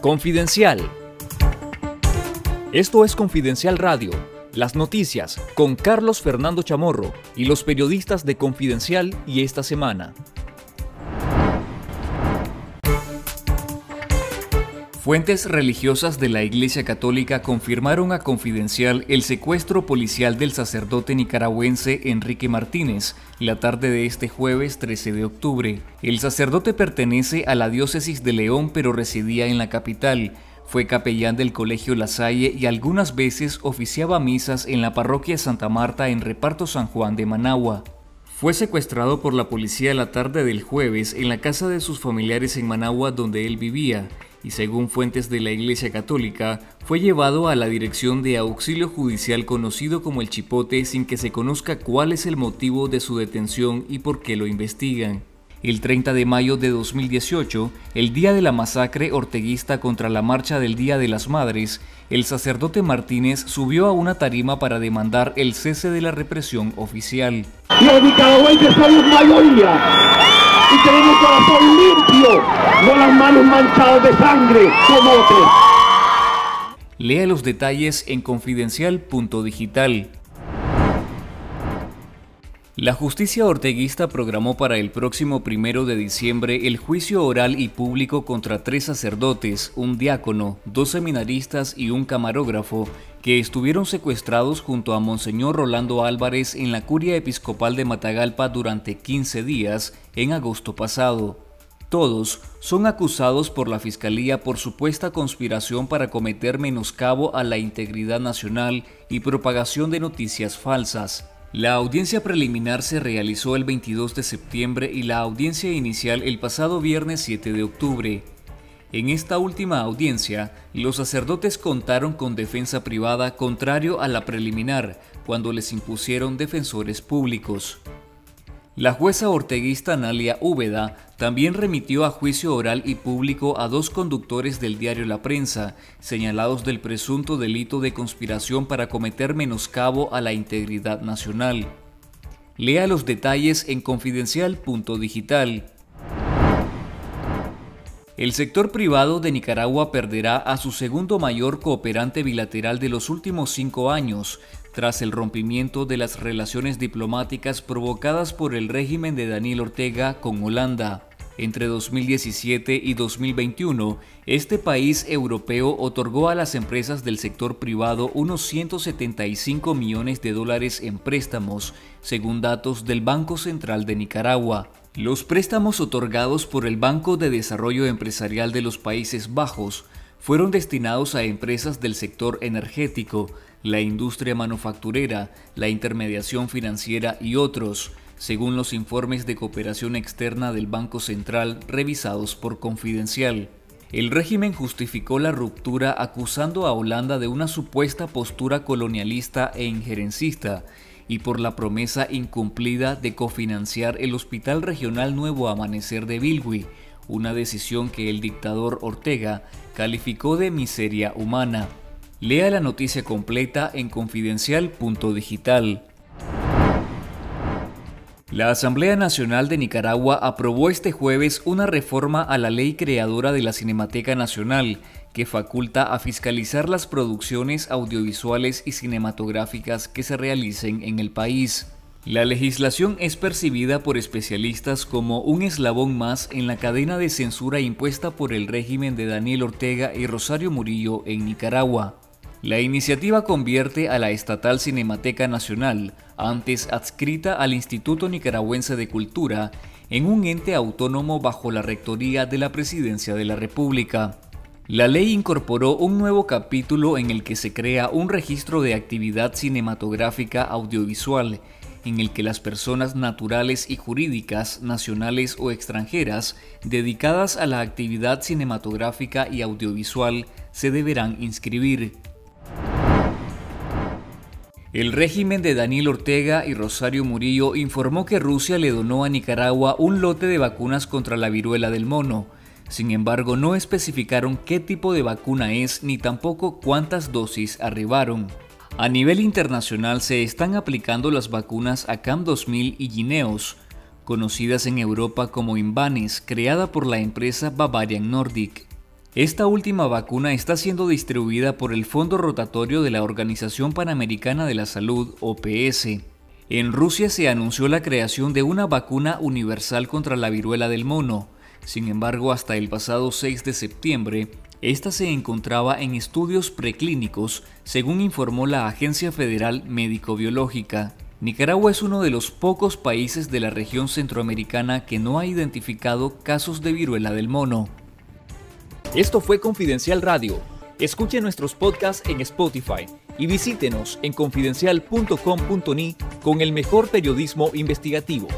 Confidencial. Esto es Confidencial Radio, las noticias con Carlos Fernando Chamorro y los periodistas de Confidencial y esta semana. Fuentes religiosas de la Iglesia Católica confirmaron a Confidencial el secuestro policial del sacerdote nicaragüense Enrique Martínez la tarde de este jueves 13 de octubre. El sacerdote pertenece a la diócesis de León pero residía en la capital. Fue capellán del Colegio La Salle y algunas veces oficiaba misas en la parroquia Santa Marta en Reparto San Juan de Managua. Fue secuestrado por la policía la tarde del jueves en la casa de sus familiares en Managua donde él vivía y según fuentes de la Iglesia Católica, fue llevado a la dirección de auxilio judicial conocido como el Chipote sin que se conozca cuál es el motivo de su detención y por qué lo investigan. El 30 de mayo de 2018, el día de la masacre orteguista contra la marcha del Día de las Madres, el sacerdote Martínez subió a una tarima para demandar el cese de la represión oficial. Los nicaragüenses somos mayoría y tenemos corazón limpio, no las manos manchadas de sangre como otros. Lea los detalles en confidencial.digital. La justicia orteguista programó para el próximo primero de diciembre el juicio oral y público contra tres sacerdotes, un diácono, dos seminaristas y un camarógrafo que estuvieron secuestrados junto a Monseñor Rolando Álvarez en la curia episcopal de Matagalpa durante 15 días en agosto pasado. Todos son acusados por la Fiscalía por supuesta conspiración para cometer menoscabo a la integridad nacional y propagación de noticias falsas. La audiencia preliminar se realizó el 22 de septiembre y la audiencia inicial el pasado viernes 7 de octubre. En esta última audiencia, los sacerdotes contaron con defensa privada contrario a la preliminar, cuando les impusieron defensores públicos. La jueza orteguista Nalia Úbeda también remitió a juicio oral y público a dos conductores del diario La Prensa, señalados del presunto delito de conspiración para cometer menoscabo a la integridad nacional. Lea los detalles en confidencial.digital. El sector privado de Nicaragua perderá a su segundo mayor cooperante bilateral de los últimos cinco años, tras el rompimiento de las relaciones diplomáticas provocadas por el régimen de Daniel Ortega con Holanda. Entre 2017 y 2021, este país europeo otorgó a las empresas del sector privado unos 175 millones de dólares en préstamos, según datos del Banco Central de Nicaragua. Los préstamos otorgados por el Banco de Desarrollo Empresarial de los Países Bajos fueron destinados a empresas del sector energético, la industria manufacturera, la intermediación financiera y otros, según los informes de cooperación externa del Banco Central revisados por Confidencial. El régimen justificó la ruptura acusando a Holanda de una supuesta postura colonialista e injerencista y por la promesa incumplida de cofinanciar el Hospital Regional Nuevo Amanecer de Bilwi, una decisión que el dictador Ortega calificó de miseria humana. Lea la noticia completa en confidencial.digital. La Asamblea Nacional de Nicaragua aprobó este jueves una reforma a la ley creadora de la Cinemateca Nacional que faculta a fiscalizar las producciones audiovisuales y cinematográficas que se realicen en el país. La legislación es percibida por especialistas como un eslabón más en la cadena de censura impuesta por el régimen de Daniel Ortega y Rosario Murillo en Nicaragua. La iniciativa convierte a la estatal Cinemateca Nacional, antes adscrita al Instituto Nicaragüense de Cultura, en un ente autónomo bajo la rectoría de la Presidencia de la República. La ley incorporó un nuevo capítulo en el que se crea un registro de actividad cinematográfica audiovisual, en el que las personas naturales y jurídicas, nacionales o extranjeras, dedicadas a la actividad cinematográfica y audiovisual, se deberán inscribir. El régimen de Daniel Ortega y Rosario Murillo informó que Rusia le donó a Nicaragua un lote de vacunas contra la viruela del mono. Sin embargo, no especificaron qué tipo de vacuna es ni tampoco cuántas dosis arribaron. A nivel internacional se están aplicando las vacunas ACAM 2000 y Gineos, conocidas en Europa como Invanis, creada por la empresa Bavarian Nordic. Esta última vacuna está siendo distribuida por el Fondo Rotatorio de la Organización Panamericana de la Salud, OPS. En Rusia se anunció la creación de una vacuna universal contra la viruela del mono. Sin embargo, hasta el pasado 6 de septiembre, esta se encontraba en estudios preclínicos, según informó la Agencia Federal Médico-Biológica. Nicaragua es uno de los pocos países de la región centroamericana que no ha identificado casos de viruela del mono. Esto fue Confidencial Radio. Escuche nuestros podcasts en Spotify y visítenos en confidencial.com.ni con el mejor periodismo investigativo.